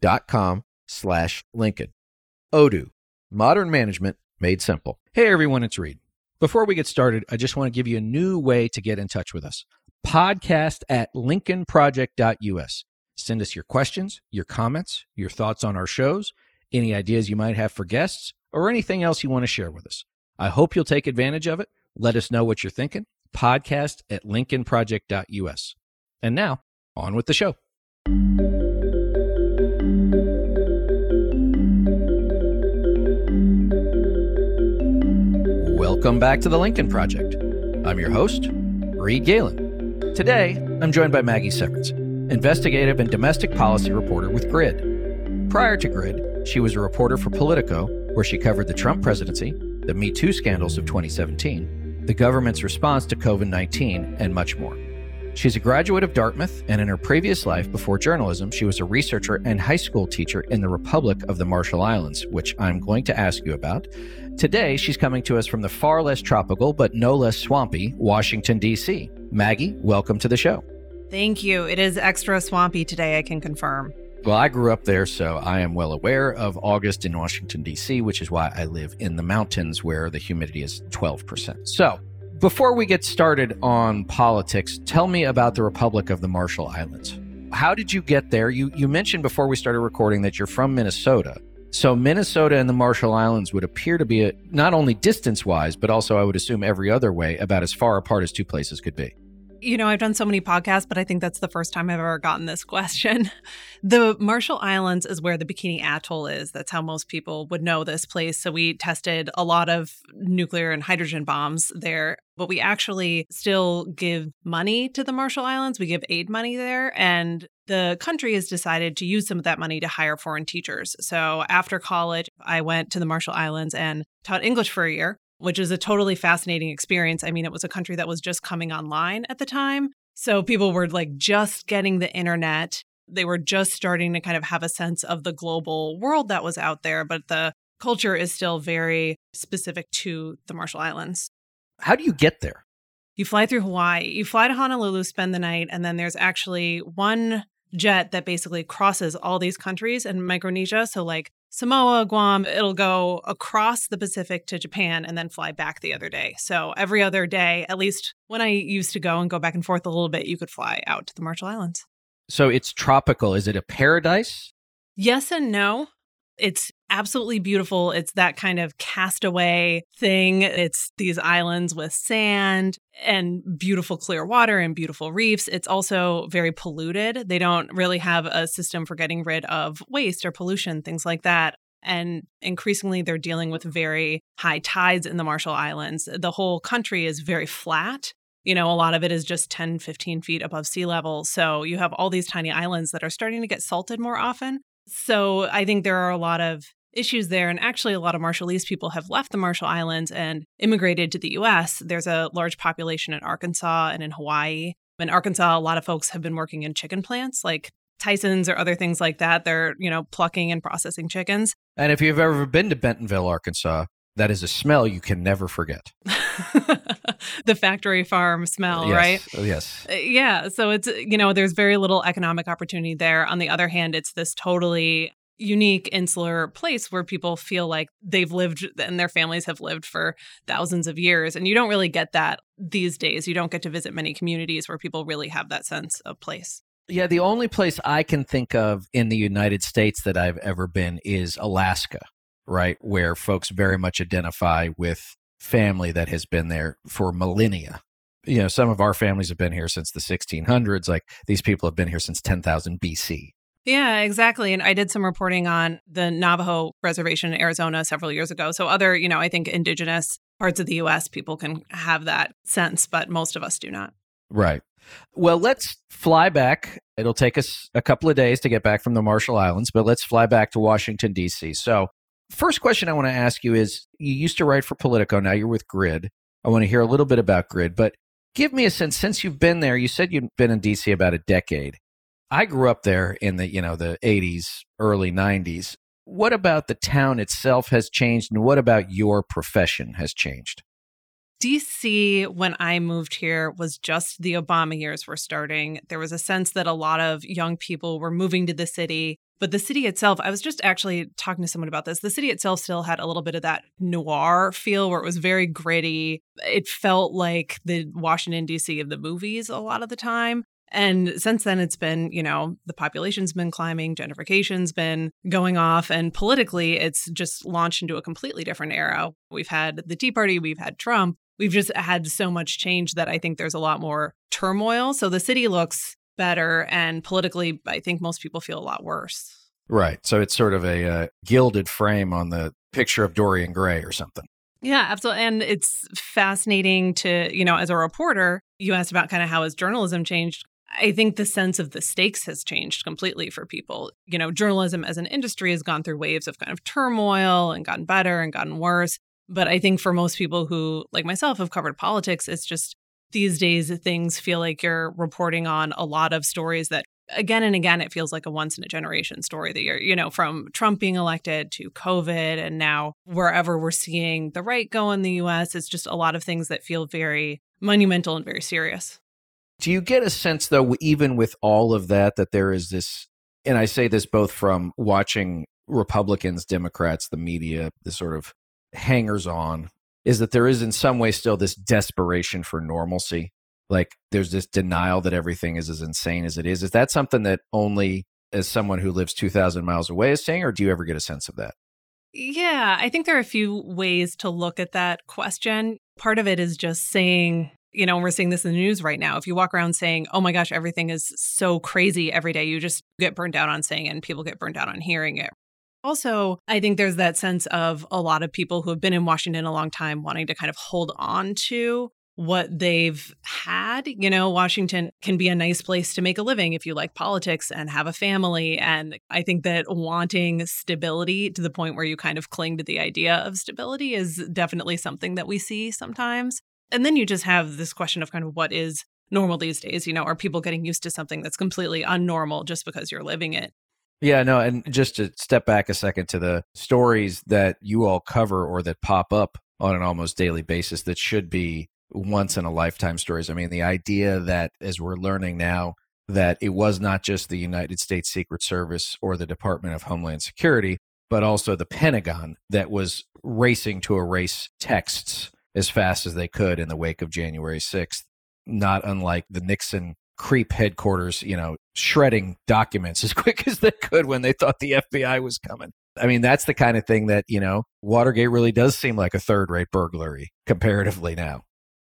dot com slash Lincoln. Odoo, modern management made simple. Hey everyone, it's Reed. Before we get started, I just want to give you a new way to get in touch with us. Podcast at lincolnproject.us. Send us your questions, your comments, your thoughts on our shows, any ideas you might have for guests, or anything else you want to share with us. I hope you'll take advantage of it. Let us know what you're thinking. Podcast at lincolnproject.us. And now, on with the show. Welcome back to the Lincoln Project. I'm your host, Reed Galen. Today, I'm joined by Maggie Severns, investigative and domestic policy reporter with Grid. Prior to Grid, she was a reporter for Politico, where she covered the Trump presidency, the Me Too scandals of 2017, the government's response to COVID 19, and much more. She's a graduate of Dartmouth, and in her previous life before journalism, she was a researcher and high school teacher in the Republic of the Marshall Islands, which I'm going to ask you about. Today, she's coming to us from the far less tropical, but no less swampy, Washington, D.C. Maggie, welcome to the show. Thank you. It is extra swampy today, I can confirm. Well, I grew up there, so I am well aware of August in Washington, D.C., which is why I live in the mountains where the humidity is 12%. So, before we get started on politics, tell me about the Republic of the Marshall Islands. How did you get there? You you mentioned before we started recording that you're from Minnesota. So Minnesota and the Marshall Islands would appear to be a, not only distance-wise, but also I would assume every other way about as far apart as two places could be. You know, I've done so many podcasts, but I think that's the first time I've ever gotten this question. The Marshall Islands is where the Bikini Atoll is. That's how most people would know this place. So we tested a lot of nuclear and hydrogen bombs there, but we actually still give money to the Marshall Islands. We give aid money there. And the country has decided to use some of that money to hire foreign teachers. So after college, I went to the Marshall Islands and taught English for a year which is a totally fascinating experience. I mean, it was a country that was just coming online at the time. So people were like just getting the internet. They were just starting to kind of have a sense of the global world that was out there, but the culture is still very specific to the Marshall Islands. How do you get there? You fly through Hawaii, you fly to Honolulu, spend the night, and then there's actually one jet that basically crosses all these countries in Micronesia. So, like Samoa, Guam, it'll go across the Pacific to Japan and then fly back the other day. So every other day, at least when I used to go and go back and forth a little bit, you could fly out to the Marshall Islands. So it's tropical. Is it a paradise? Yes and no. It's absolutely beautiful. It's that kind of castaway thing. It's these islands with sand and beautiful clear water and beautiful reefs. It's also very polluted. They don't really have a system for getting rid of waste or pollution, things like that. And increasingly, they're dealing with very high tides in the Marshall Islands. The whole country is very flat. You know, a lot of it is just 10, 15 feet above sea level. So you have all these tiny islands that are starting to get salted more often. So I think there are a lot of issues there. And actually, a lot of Marshallese people have left the Marshall Islands and immigrated to the US. There's a large population in Arkansas and in Hawaii. In Arkansas, a lot of folks have been working in chicken plants like Tyson's or other things like that. They're, you know, plucking and processing chickens. And if you've ever been to Bentonville, Arkansas, that is a smell you can never forget. the factory farm smell, yes. right? Yes. Uh, yeah. So it's, you know, there's very little economic opportunity there. On the other hand, it's this totally unique insular place where people feel like they've lived and their families have lived for thousands of years. And you don't really get that these days. You don't get to visit many communities where people really have that sense of place. Yeah, the only place I can think of in the United States that I've ever been is Alaska, right? Where folks very much identify with family that has been there for millennia. You know, some of our families have been here since the 1600s. Like these people have been here since 10,000 BC. Yeah, exactly. And I did some reporting on the Navajo reservation in Arizona several years ago. So, other, you know, I think indigenous parts of the US, people can have that sense, but most of us do not. Right. Well, let's fly back. It'll take us a couple of days to get back from the Marshall Islands, but let's fly back to Washington, D.C. So, first question I want to ask you is you used to write for Politico, now you're with Grid. I want to hear a little bit about Grid, but give me a sense since you've been there, you said you've been in DC about a decade. I grew up there in the, you know, the 80s, early 90s. What about the town itself has changed and what about your profession has changed? DC, when I moved here, was just the Obama years were starting. There was a sense that a lot of young people were moving to the city. But the city itself, I was just actually talking to someone about this. The city itself still had a little bit of that noir feel where it was very gritty. It felt like the Washington, D.C. of the movies a lot of the time. And since then, it's been, you know, the population's been climbing, gentrification's been going off, and politically, it's just launched into a completely different era. We've had the Tea Party, we've had Trump, we've just had so much change that I think there's a lot more turmoil. So the city looks better, and politically, I think most people feel a lot worse. Right. So it's sort of a uh, gilded frame on the picture of Dorian Gray or something. Yeah, absolutely. And it's fascinating to, you know, as a reporter, you asked about kind of how has journalism changed. I think the sense of the stakes has changed completely for people. You know, journalism as an industry has gone through waves of kind of turmoil and gotten better and gotten worse. But I think for most people who, like myself, have covered politics, it's just these days things feel like you're reporting on a lot of stories that again and again it feels like a once in a generation story that you're you know from trump being elected to covid and now wherever we're seeing the right go in the us it's just a lot of things that feel very monumental and very serious. Do you get a sense, though, even with all of that, that there is this, and I say this both from watching Republicans, Democrats, the media, the sort of hangers on, is that there is in some way still this desperation for normalcy. Like there's this denial that everything is as insane as it is. Is that something that only as someone who lives 2,000 miles away is saying, or do you ever get a sense of that? Yeah, I think there are a few ways to look at that question. Part of it is just saying, you know, we're seeing this in the news right now. If you walk around saying, oh my gosh, everything is so crazy every day, you just get burned out on saying it and people get burned out on hearing it. Also, I think there's that sense of a lot of people who have been in Washington a long time wanting to kind of hold on to what they've had. You know, Washington can be a nice place to make a living if you like politics and have a family. And I think that wanting stability to the point where you kind of cling to the idea of stability is definitely something that we see sometimes. And then you just have this question of kind of what is normal these days? You know, are people getting used to something that's completely unnormal just because you're living it? Yeah, no, and just to step back a second to the stories that you all cover or that pop up on an almost daily basis that should be once in a lifetime stories. I mean, the idea that as we're learning now that it was not just the United States Secret Service or the Department of Homeland Security, but also the Pentagon that was racing to erase texts as fast as they could in the wake of January 6th, not unlike the Nixon creep headquarters, you know, shredding documents as quick as they could when they thought the FBI was coming. I mean, that's the kind of thing that, you know, Watergate really does seem like a third rate burglary comparatively now.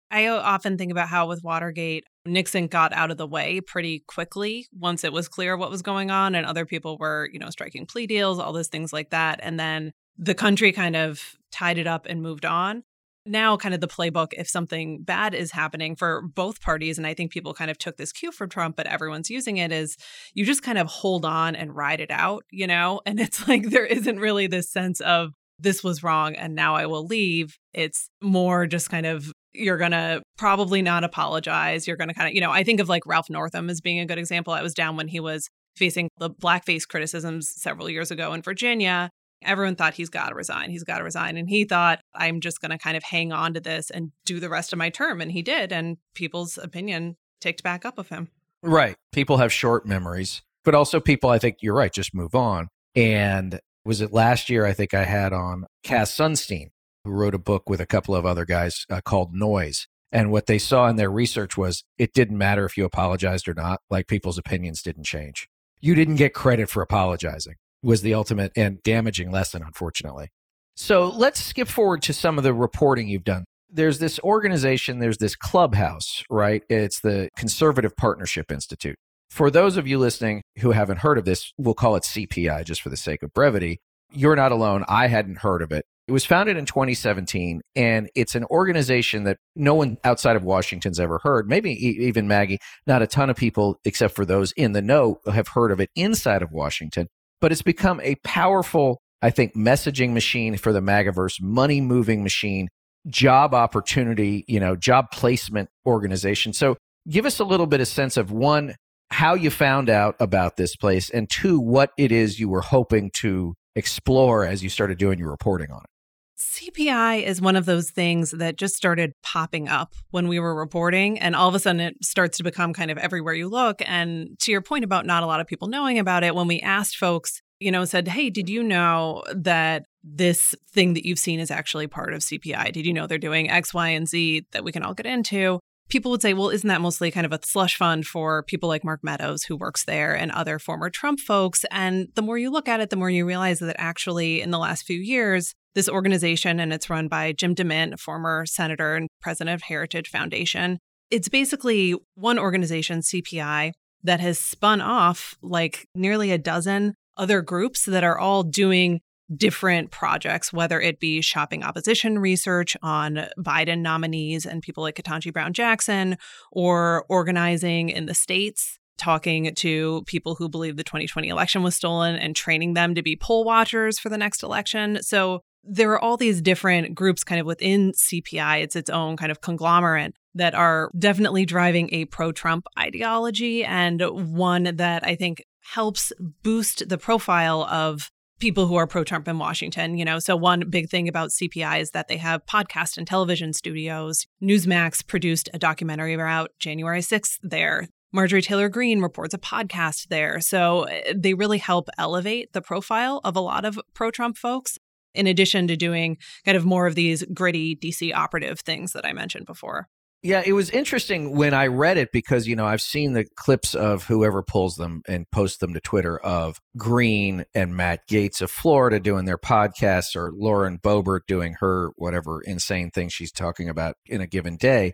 I often think about how with Watergate, Nixon got out of the way pretty quickly once it was clear what was going on, and other people were, you know, striking plea deals, all those things like that. And then the country kind of tied it up and moved on now kind of the playbook if something bad is happening for both parties and i think people kind of took this cue from trump but everyone's using it is you just kind of hold on and ride it out you know? And it's like there isn't really this sense of this was wrong and now i will leave. It's more just kind of you're going to probably not apologize. You're going to kind of you know i think of like ralph northam as being a good example. I was down when he was facing the blackface criticisms several years ago in virginia Everyone thought he's got to resign. He's got to resign. And he thought, I'm just going to kind of hang on to this and do the rest of my term. And he did. And people's opinion ticked back up of him. Right. People have short memories, but also people, I think you're right, just move on. And was it last year? I think I had on Cass Sunstein, who wrote a book with a couple of other guys uh, called Noise. And what they saw in their research was it didn't matter if you apologized or not, like people's opinions didn't change. You didn't get credit for apologizing was the ultimate and damaging lesson, unfortunately. So let's skip forward to some of the reporting you've done. There's this organization, there's this clubhouse, right? It's the Conservative Partnership Institute. For those of you listening who haven't heard of this, we'll call it CPI just for the sake of brevity. You're not alone. I hadn't heard of it. It was founded in 2017, and it's an organization that no one outside of Washington's ever heard. Maybe even Maggie, not a ton of people, except for those in the know, have heard of it inside of Washington. But it's become a powerful, I think, messaging machine for the MAGAverse, money moving machine, job opportunity, you know, job placement organization. So give us a little bit of sense of one, how you found out about this place, and two, what it is you were hoping to explore as you started doing your reporting on it. CPI is one of those things that just started popping up when we were reporting, and all of a sudden it starts to become kind of everywhere you look. And to your point about not a lot of people knowing about it, when we asked folks, you know, said, Hey, did you know that this thing that you've seen is actually part of CPI? Did you know they're doing X, Y, and Z that we can all get into? People would say, well, isn't that mostly kind of a slush fund for people like Mark Meadows, who works there, and other former Trump folks? And the more you look at it, the more you realize that actually, in the last few years, this organization, and it's run by Jim DeMint, former senator and president of Heritage Foundation. It's basically one organization, CPI, that has spun off like nearly a dozen other groups that are all doing different projects, whether it be shopping opposition research on Biden nominees and people like Ketanji Brown Jackson, or organizing in the states, talking to people who believe the 2020 election was stolen and training them to be poll watchers for the next election. So there are all these different groups kind of within CPI. It's its own kind of conglomerate that are definitely driving a pro Trump ideology and one that I think helps boost the profile of people who are pro Trump in Washington. You know, so one big thing about CPI is that they have podcast and television studios. Newsmax produced a documentary about January 6th there. Marjorie Taylor Greene reports a podcast there. So eh, they really help elevate the profile of a lot of pro Trump folks in addition to doing kind of more of these gritty DC operative things that I mentioned before. Yeah, it was interesting when I read it because, you know, I've seen the clips of whoever pulls them and posts them to Twitter of Greene and Matt Gaetz of Florida doing their podcasts or Lauren Boebert doing her whatever insane thing she's talking about in a given day.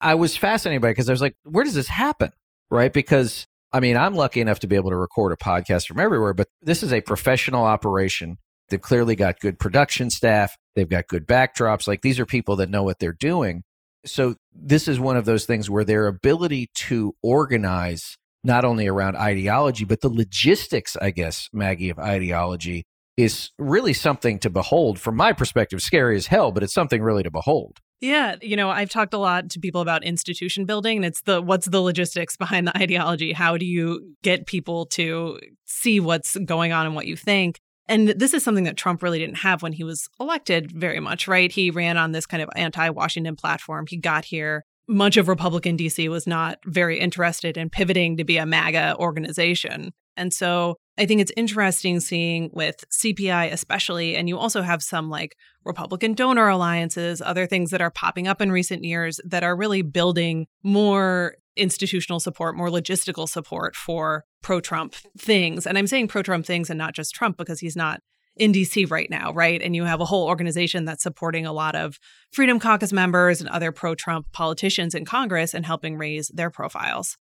I was fascinated by it because I was like, where does this happen? Right? Because I mean, I'm lucky enough to be able to record a podcast from everywhere, but this is a professional operation They've clearly got good production staff. They've got good backdrops. Like these are people that know what they're doing. So this is one of those things where their ability to organize not only around ideology, but the logistics, I guess, Maggie, of ideology is really something to behold. From my perspective, scary as hell, but it's something really to behold. Yeah, you know, I've talked a lot to people about institution building and it's the what's the logistics behind the ideology? How do you get people to see what's going on and what you think? And this is something that Trump really didn't have when he was elected very much, right? He ran on this kind of anti Washington platform. He got here. Much of Republican DC was not very interested in pivoting to be a MAGA organization. And so I think it's interesting seeing with CPI, especially, and you also have some like Republican donor alliances, other things that are popping up in recent years that are really building more institutional support, more logistical support for pro Trump things. And I'm saying pro Trump things and not just Trump because he's not in DC right now, right? And you have a whole organization that's supporting a lot of Freedom Caucus members and other pro Trump politicians in Congress and helping raise their profiles.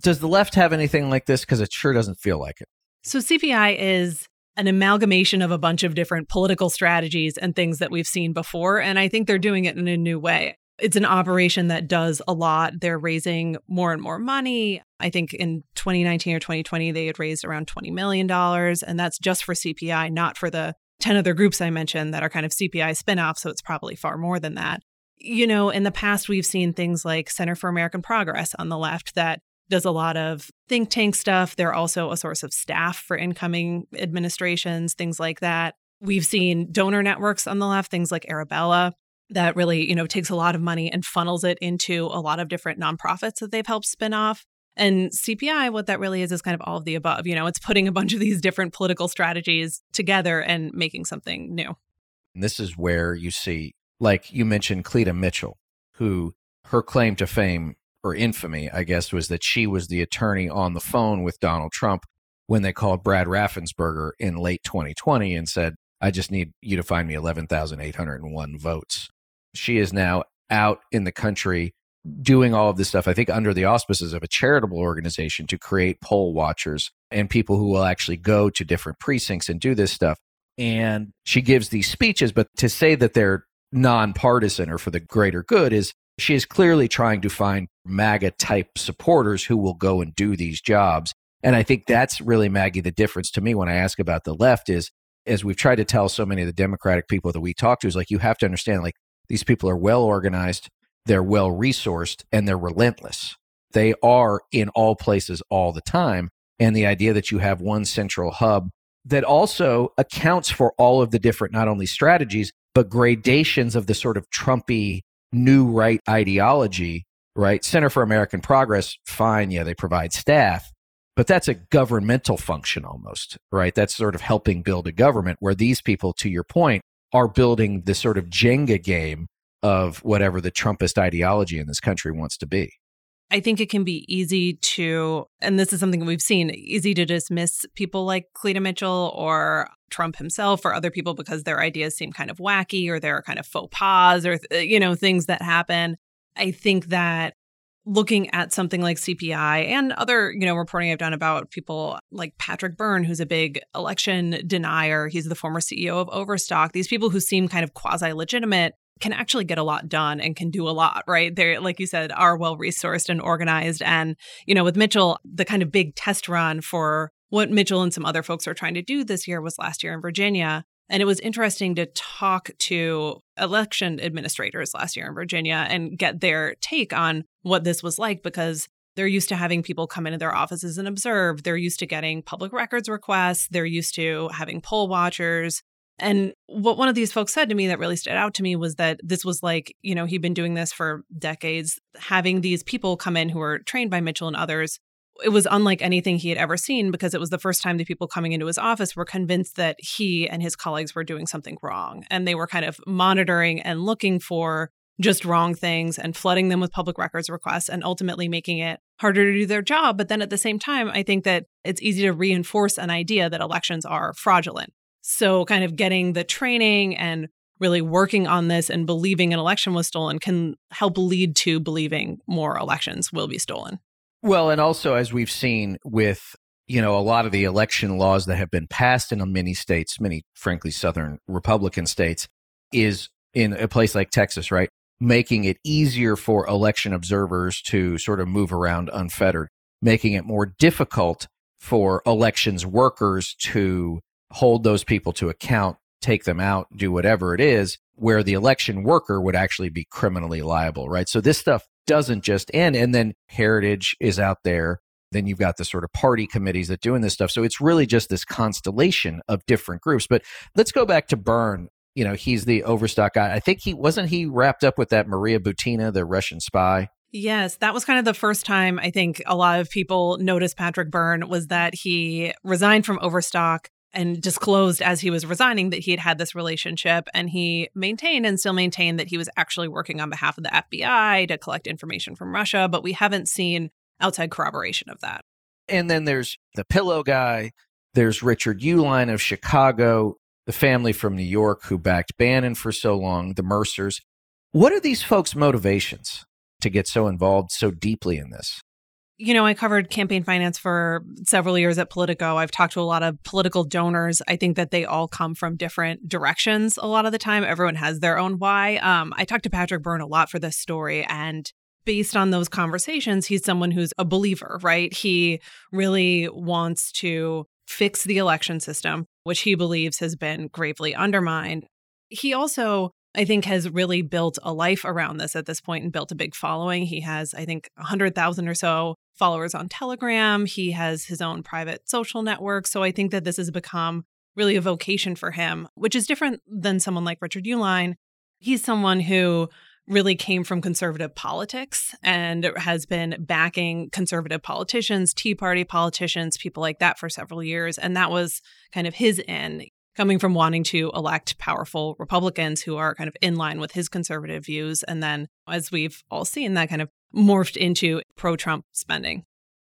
Does the left have anything like this? Because it sure doesn't feel like it. So CPI is an amalgamation of a bunch of different political strategies and things that we've seen before. And I think they're doing it in a new way it's an operation that does a lot. They're raising more and more money. I think in 2019 or 2020, they had raised around $20 million. And that's just for CPI, not for the 10 other groups I mentioned that are kind of CPI spinoffs. So it's probably far more than that. You know, in the past, we've seen things like Center for American Progress on the left that does a lot of think tank stuff. They're also a source of staff for incoming administrations, things like that. We've seen donor networks on the left, things like Arabella, that really, you know, takes a lot of money and funnels it into a lot of different nonprofits that they've helped spin off. And CPI, what that really is, is kind of all of the above. You know, it's putting a bunch of these different political strategies together and making something new. And this is where you see, like you mentioned, Cleta Mitchell, who her claim to fame or infamy, I guess, was that she was the attorney on the phone with Donald Trump when they called Brad Raffensperger in late 2020 and said, I just need you to find me 11,801 votes she is now out in the country doing all of this stuff, I think under the auspices of a charitable organization to create poll watchers and people who will actually go to different precincts and do this stuff. and she gives these speeches, but to say that they're nonpartisan or for the greater good is she is clearly trying to find MAGA type supporters who will go and do these jobs. And I think that's really, Maggie, the difference to me when I ask about the left is, as we've tried to tell so many of the Democratic people that we talk to, is like, you have to understand, like, these people are well organized, they're well resourced, and they're relentless. They are in all places all the time. And the idea that you have one central hub that also accounts for all of the different, not only strategies, but gradations of the sort of Trumpy new right ideology, right? Center for American Progress, fine. Yeah, they provide staff, but that's a governmental function almost, right? That's sort of helping build a government where these people, to your point, are building the sort of Jenga game of whatever the Trumpist ideology in this country wants to be. I think it can be easy to, and this is something we've seen, easy to dismiss people like Cleta Mitchell or Trump himself or other people because their ideas seem kind of wacky or they're kind of faux pas or, you know, things that happen. I think that looking at something like CPI and other, you know, reporting I've done about people like Patrick Byrne, who's a big election denier. He's the former CEO of Overstock. These people who seem kind of quasi legitimate can actually get a lot done and can do a lot, right? They're, like you said, are well resourced and organized. And, you know, with Mitchell, the kind of big test run for what Mitchell and some other folks are trying to do this year was last year in Virginia. And it was interesting to talk to election administrators last year in Virginia and get their take on what this was like because they're used to having people come into their offices and observe. They're used to getting public records requests. They're used to having poll watchers. And what one of these folks said to me that really stood out to me was that this was like, you know, he'd been doing this for decades, having these people come in who were trained by Mitchell and others. It was unlike anything he had ever seen because it was the first time the people coming into his office were convinced that he and his colleagues were doing something wrong. And they were kind of monitoring and looking for just wrong things and flooding them with public records requests and ultimately making it harder to do their job. But then at the same time, I think that it's easy to reinforce an idea that elections are fraudulent so, kind of getting the training and really working on this and believing an election was stolen can help lead to believing more elections will be stolen. Well, and also, as we've seen with you know a lot of the election laws that have been passed in many states, many frankly southern Republican states, is in a place like Texas, right? Making it easier for election observers to sort of move around unfettered, making it more difficult for elections workers to hold those people to account, take them out, do whatever it is, where the election worker would actually be criminally liable, right? So this stuff doesn't just end. And then Heritage is out there. Then you've got the sort of party committees that doing this stuff. So it's really just this constellation of different groups. But let's go back to Byrne. You know, he's the Overstock guy. I think he wasn't he wrapped up with that Maria Butina, the Russian spy. Yes, that was kind of the first time I think a lot of people noticed Patrick Byrne was that he resigned from Overstock and disclosed as he was resigning that he had had this relationship and he maintained and still maintained that he was actually working on behalf of the FBI to collect information from Russia, but we haven't seen outside corroboration of that. And then there's the pillow guy, there's Richard Uihlein of Chicago, the family from New York who backed Bannon for so long, the Mercers. What are these folks' motivations to get so involved so deeply in this? You know, I covered campaign finance for several years at Politico. I've talked to a lot of political donors. I think that they all come from different directions a lot of the time. Everyone has their own why. Um, I talked to Patrick Byrne a lot for this story, and based on those conversations, he's someone who's a believer, right? He really wants to fix the election system, which he believes has been gravely undermined. He also I think has really built a life around this at this point and built a big following. He has, I think, 100,000 or so followers on Telegram. He has his own private social network. So I think that this has become really a vocation for him, which is different than someone like Richard Uihlein. He's someone who really came from conservative politics and has been backing conservative politicians, Tea Party politicians, people like that for several years. And that was kind of his in coming from wanting to elect powerful Republicans who are kind of in line with his conservative views. And then, as we've all seen, that kind of morphed into pro Trump spending.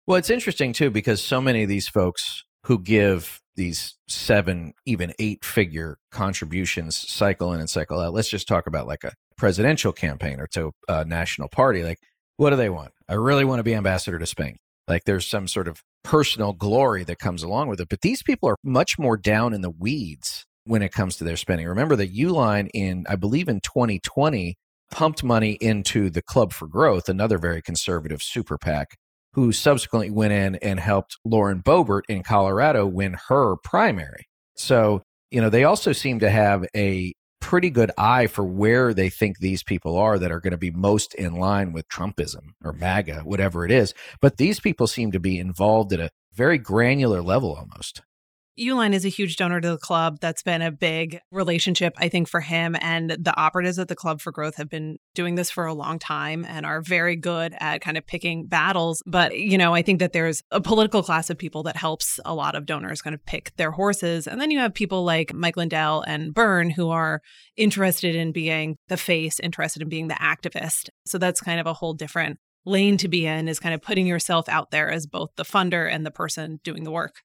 Well, it's interesting too, because so many of these folks who give these seven, even eight figure contributions cycle in and cycle out, let's just talk about like a presidential campaign or to a uh, national party. Like, what do they want? I really want to be ambassador to Spain. Like, there's some sort of personal glory that comes along with it. But these people are much more down in the weeds when it comes to their spending. Remember that Uihlein in, I believe in 2020, pumped money into the Club for Growth, another very conservative super PAC, who subsequently went in and helped Lauren Boebert in Colorado win her primary. So, you know, they also seem to have a pretty good eye for where they think these people are that are going to be most in line with Trumpism or MAGA, whatever it is. But these people seem to be involved at a very granular level almost. Uihlein is a huge donor to the club. That's been a big relationship, I think, for him. And the operatives at the Club for Growth have been doing this for a long time and are very good at kind of picking battles. But, you know, I think that there's a political class of people that helps a lot of donors kind of pick their horses. And then you have people like Mike Lindell and Byrne who are interested in being the face, interested in being the activist. So that's kind of a whole different lane to be in is kind of putting yourself out there as both the funder and the person doing the work.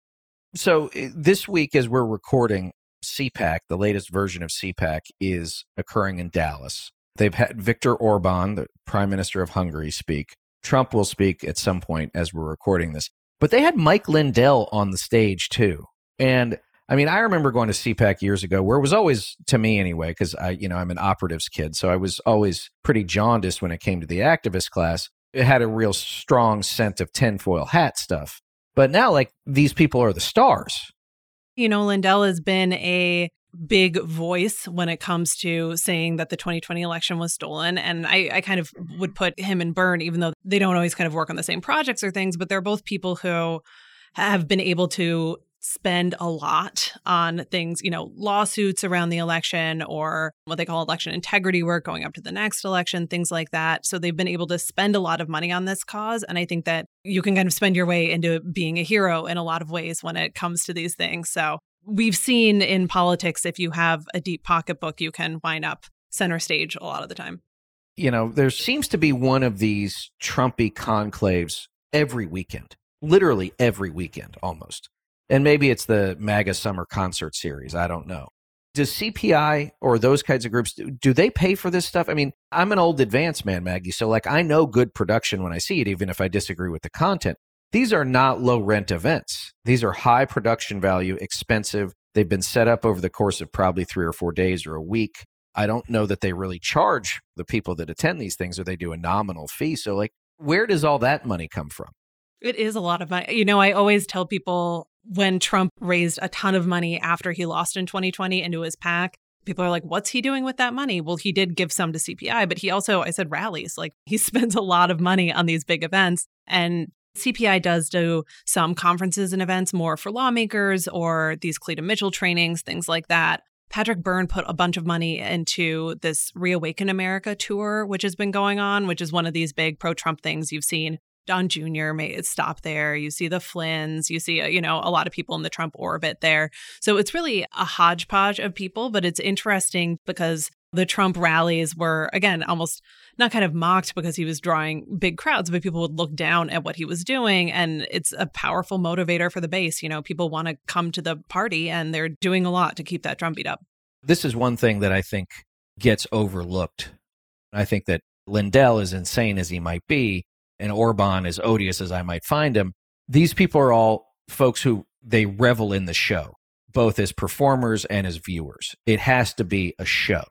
So eh, this week, as we're recording, CPAC, the latest version of CPAC, is occurring in Dallas. They've had Viktor Orban, the prime minister of Hungary, speak. Trump will speak at some point as we're recording this. But they had Mike Lindell on the stage too. And I mean, I remember going to CPAC years ago where it was always, to me anyway, because I, you know, I'm an operatives kid. So I was always pretty jaundiced when it came to the activist class. It had a real strong scent of tinfoil hat stuff. But now, like, these people are the stars. You know, Lindell has been a big voice when it comes to saying that the 2020 election was stolen. And I, I kind of would put him and Byrne, even though they don't always kind of work on the same projects or things, but they're both people who have been able to spend a lot on things, you know, lawsuits around the election or what they call election integrity work going up to the next election, things like that. So they've been able to spend a lot of money on this cause. And I think that you can kind of spend your way into being a hero in a lot of ways when it comes to these things. So we've seen in politics, if you have a deep pocketbook, you can wind up center stage a lot of the time. You know, there seems to be one of these Trumpy conclaves every weekend, literally every weekend almost and maybe it's the MAGA Summer Concert Series. I don't know. Does CPI or those kinds of groups do they pay for this stuff? I mean, I'm an old advance man, Maggie, so like I know good production when I see it, even if I disagree with the content. These are not low rent events. These are high production value, expensive. They've been set up over the course of probably three or four days or a week. I don't know that they really charge the people that attend these things or they do a nominal fee. So, like, where does all that money come from? It is a lot of money. You know, I always tell people when Trump raised a ton of money after he lost in 2020 into his PAC, people are like, what's he doing with that money? Well, he did give some to CPI, but he also, I said, rallies. Like he spends a lot of money on these big events. And CPI does do some conferences and events more for lawmakers or these Cleta Mitchell trainings, things like that. Patrick Byrne put a bunch of money into this Reawaken America tour, which has been going on, which is one of these big pro Trump things you've seen Don Jr. may stop there. You see the Flynn's, you see, uh, you know, a lot of people in the Trump orbit there. So it's really a hodgepodge of people, but it's interesting because the Trump rallies were, again, almost not kind of mocked because he was drawing big crowds, but people would look down at what he was doing. And it's a powerful motivator for the base. You know, people want to come to the party and they're doing a lot to keep that drumbeat up. This is one thing that I think gets overlooked. I think that Lindell, as insane as he might be, and Orban, as odious as I might find him, these people are all folks who they revel in the show, both as performers and as viewers. It has to be a show.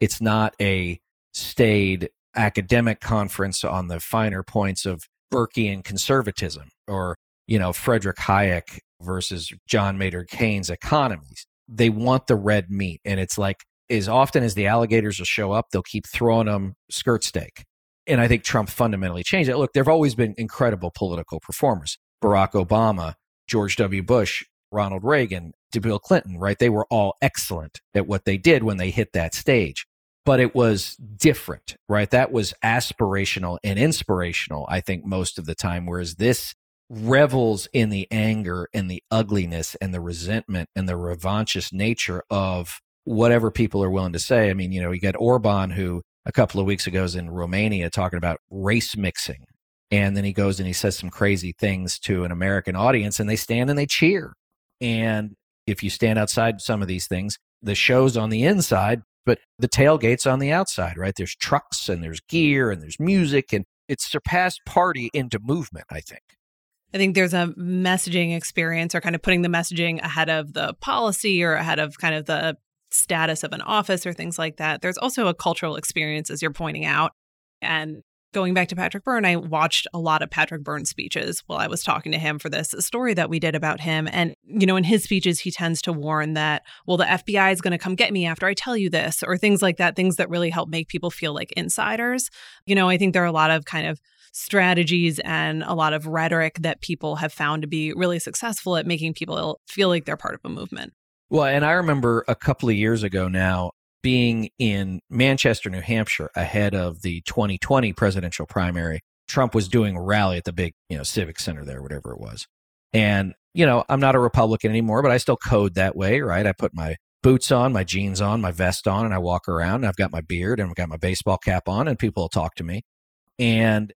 It's not a staid academic conference on the finer points of Burkean conservatism or, you know, Frederick Hayek versus John Maynard Keynes economies. They want the red meat. And it's like, as often as the alligators will show up, they'll keep throwing them skirt steak and I think Trump fundamentally changed it. Look, there have always been incredible political performers. Barack Obama, George W. Bush, Ronald Reagan, Bill Clinton, right? They were all excellent at what they did when they hit that stage. But it was different, right? That was aspirational and inspirational, I think, most of the time. Whereas this revels in the anger and the ugliness and the resentment and the revanchist nature of whatever people are willing to say. I mean, you know, you got Orban, who a couple of weeks ago is in Romania talking about race mixing. And then he goes and he says some crazy things to an American audience and they stand and they cheer. And if you stand outside some of these things, the show's on the inside, but the tailgate's on the outside, right? There's trucks and there's gear and there's music and it's surpassed party into movement, I think. I think there's a messaging experience or kind of putting the messaging ahead of the policy or ahead of kind of the status of an office or things like that. There's also a cultural experience, as you're pointing out. And going back to Patrick Byrne, I watched a lot of Patrick Byrne speeches while I was talking to him for this story that we did about him. And, you know, in his speeches, he tends to warn that, well, the FBI is going to come get me after I tell you this, or things like that, things that really help make people feel like insiders. You know, I think there are a lot of kind of strategies and a lot of rhetoric that people have found to be really successful at making people feel like they're part of a movement. Well, and I remember a couple of years ago now, being in Manchester, New Hampshire, ahead of the 2020 presidential primary, Trump was doing a rally at the big, you know, civic center there, whatever it was. And, you know, I'm not a Republican anymore, but I still code that way, right? I put my boots on, my jeans on, my vest on, and I walk around and I've got my beard and I've got my baseball cap on and people will talk to me. And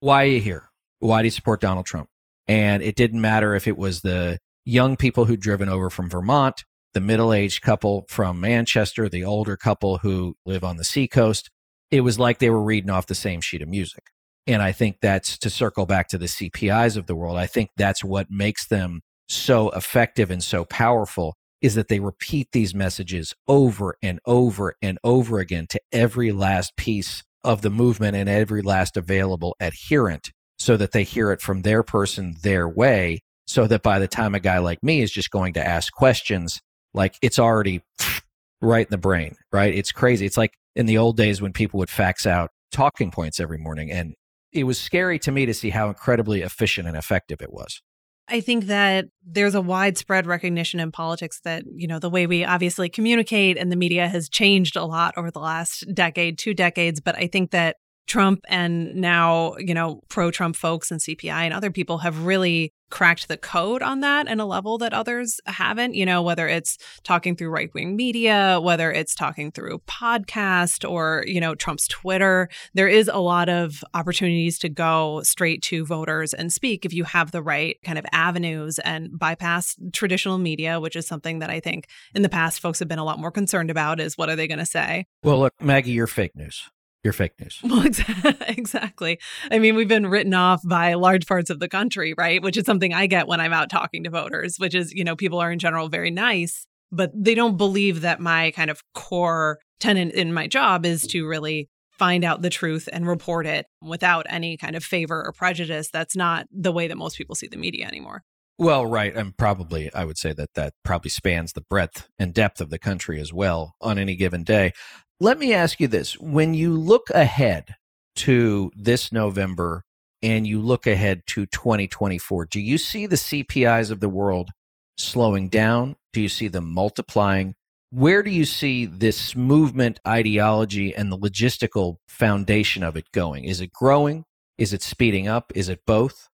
why are you here? Why do you support Donald Trump? And it didn't matter if it was the young people who'd driven over from Vermont the middle aged couple from Manchester, the older couple who live on the seacoast. It was like they were reading off the same sheet of music. And I think that's to circle back to the CPIs of the world. I think that's what makes them so effective and so powerful is that they repeat these messages over and over and over again to every last piece of the movement and every last available adherent so that they hear it from their person their way so that by the time a guy like me is just going to ask questions like it's already right in the brain, right? It's crazy. It's like in the old days when people would fax out talking points every morning. And it was scary to me to see how incredibly efficient and effective it was. I think that there's a widespread recognition in politics that, you know, the way we obviously communicate and the media has changed a lot over the last decade, two decades. But I think that Trump and now, you know, pro Trump folks and CPI and other people have really cracked the code on that in a level that others haven't, you know, whether it's talking through right wing media, whether it's talking through podcast or, you know, Trump's Twitter. There is a lot of opportunities to go straight to voters and speak if you have the right kind of avenues and bypass traditional media, which is something that I think in the past folks have been a lot more concerned about is what are they going to say? Well, look, Maggie, you're fake news you're fake news. Well, exactly. I mean, we've been written off by large parts of the country, right? Which is something I get when I'm out talking to voters, which is, you know, people are in general very nice, but they don't believe that my kind of core tenant in my job is to really find out the truth and report it without any kind of favor or prejudice. That's not the way that most people see the media anymore. Well, right. And probably, I would say that that probably spans the breadth and depth of the country as well on any given day. Let me ask you this. When you look ahead to this November and you look ahead to 2024, do you see the CPIs of the world slowing down? Do you see them multiplying? Where do you see this movement ideology and the logistical foundation of it going? Is it growing? Is it speeding up? Is it both?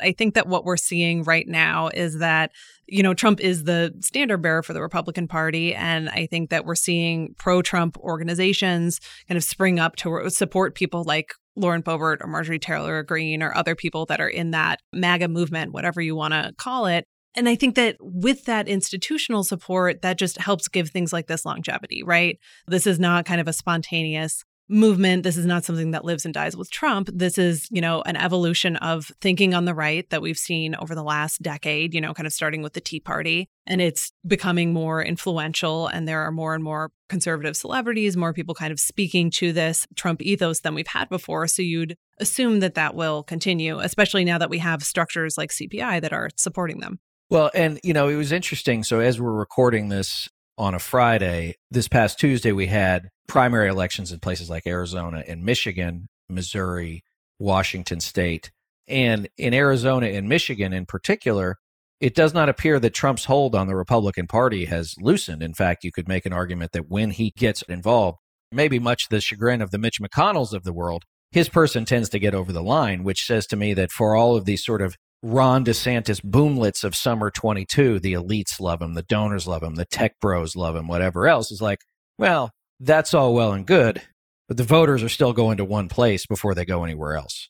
I think that what we're seeing right now is that, you know, Trump is the standard bearer for the Republican Party. And I think that we're seeing pro Trump organizations kind of spring up to support people like Lauren Boebert or Marjorie Taylor Greene or other people that are in that MAGA movement, whatever you want to call it. And I think that with that institutional support, that just helps give things like this longevity, right? This is not kind of a spontaneous movement. This is not something that lives and dies with Trump. This is, you know, an evolution of thinking on the right that we've seen over the last decade, you know, kind of starting with the Tea Party. And it's becoming more influential. And there are more and more conservative celebrities, more people kind of speaking to this Trump ethos than we've had before. So you'd assume that that will continue, especially now that we have structures like CPI that are supporting them. Well, and, you know, it was interesting. So as we're recording this, on a Friday. This past Tuesday, we had primary elections in places like Arizona and Michigan, Missouri, Washington State. And in Arizona and Michigan in particular, it does not appear that Trump's hold on the Republican Party has loosened. In fact, you could make an argument that when he gets involved, maybe much the chagrin of the Mitch McConnells of the world, his person tends to get over the line, which says to me that for all of these sort of Ron DeSantis boomlets of summer 22, the elites love him, the donors love him, the tech bros love him, whatever else is like, well, that's all well and good, but the voters are still going to one place before they go anywhere else.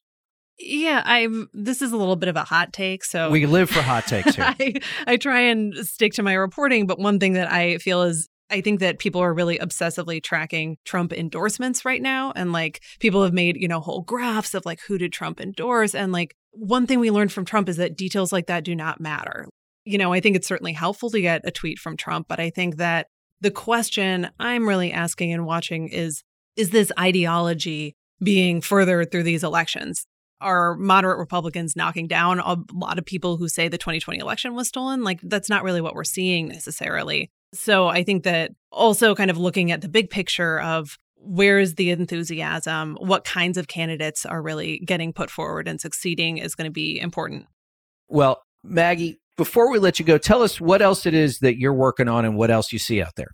Yeah, I this is a little bit of a hot take, so we live for hot takes here. I, I try and stick to my reporting, but one thing that I feel is I think that people are really obsessively tracking Trump endorsements right now. And like people have made, you know, whole graphs of like who did Trump endorse. And like one thing we learned from Trump is that details like that do not matter. You know, I think it's certainly helpful to get a tweet from Trump, but I think that the question I'm really asking and watching is is this ideology being furthered through these elections? Are moderate Republicans knocking down a lot of people who say the 2020 election was stolen? Like, that's not really what we're seeing necessarily. So I think that also kind of looking at the big picture of where is the enthusiasm, what kinds of candidates are really getting put forward and succeeding is going to be important. Well, Maggie, before we let you go, tell us what else it is that you're working on and what else you see out there.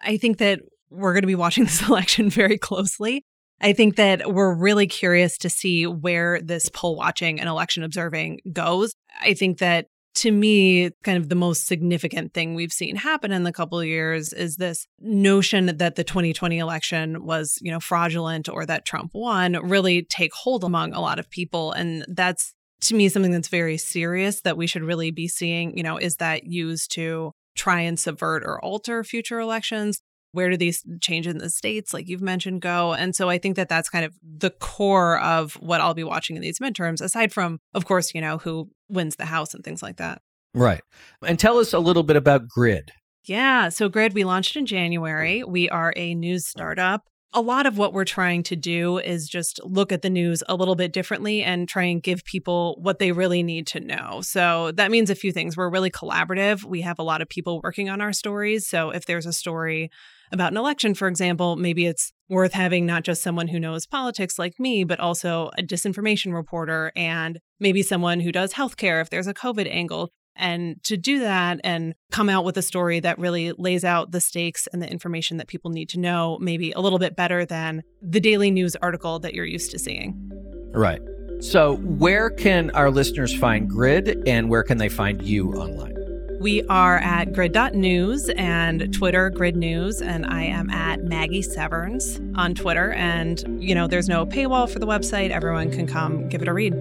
I think that we're going to be watching this election very closely. I think that we're really curious to see where this poll watching and election observing goes. I think that to me, kind of the most significant thing we've seen happen in the couple of years is this notion that the 2020 election was, you know, fraudulent or that Trump won really take hold among a lot of people. And that's to me something that's very serious that we should really be seeing, you know, is that used to try and subvert or alter future elections? Where do these changes in the states, like you've mentioned, go? And so I think that that's kind of the core of what I'll be watching in these midterms, aside from, of course, you know, who wins the House and things like that. Right. And tell us a little bit about Grid. Yeah. So, Grid, we launched in January. We are a news startup a lot of what we're trying to do is just look at the news a little bit differently and try and give people what they really need to know. So that means a few things. We're really collaborative. We have a lot of people working on our stories. So if there's a story about an election, for example, maybe it's worth having not just someone who knows politics like me, but also a disinformation reporter and maybe someone who does healthcare if there's a COVID angle. And to do that and come out with a story that really lays out the stakes and the information that people need to know, maybe a little bit better than the daily news article that you're used to seeing. Right. So, where can our listeners find Grid and where can they find you online? We are at grid.news and Twitter, Grid News, and I am at Maggie Severns on Twitter. And, you know, there's no paywall for the website. Everyone can come give it a read.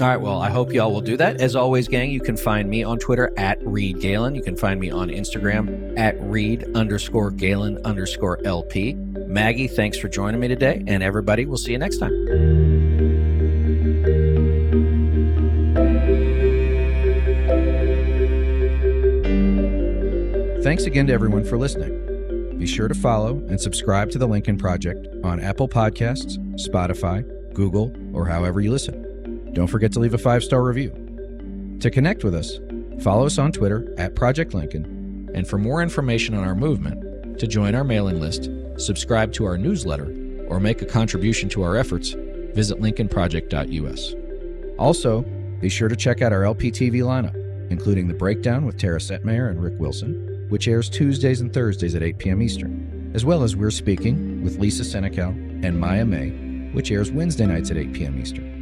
All right. Well, I hope y'all will do that. As always, gang, you can find me on Twitter at Reed Galen. You can find me on Instagram at Reed underscore Galen underscore LP. Maggie, thanks for joining me today. And everybody, we'll see you next time. Thanks again to everyone for listening. Be sure to follow and subscribe to the Lincoln Project on Apple Podcasts, Spotify, Google, or however you listen. Don't forget to leave a five star review. To connect with us, follow us on Twitter at Project Lincoln, and for more information on our movement, to join our mailing list, subscribe to our newsletter, or make a contribution to our efforts, visit lincolnproject.us. Also, be sure to check out our LPTV lineup, including The Breakdown with Tara Setmayer and Rick Wilson, which airs Tuesdays and Thursdays at 8 p.m. Eastern, as well as We're Speaking with Lisa Senecal and Maya May, which airs Wednesday nights at 8 p.m. Eastern.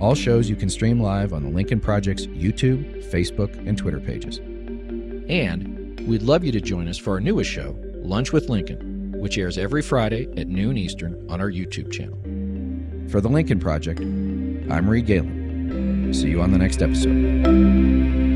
All shows you can stream live on the Lincoln Project's YouTube, Facebook, and Twitter pages. And we'd love you to join us for our newest show, Lunch with Lincoln, which airs every Friday at noon Eastern on our YouTube channel. For the Lincoln Project, I'm Reed Galen. See you on the next episode.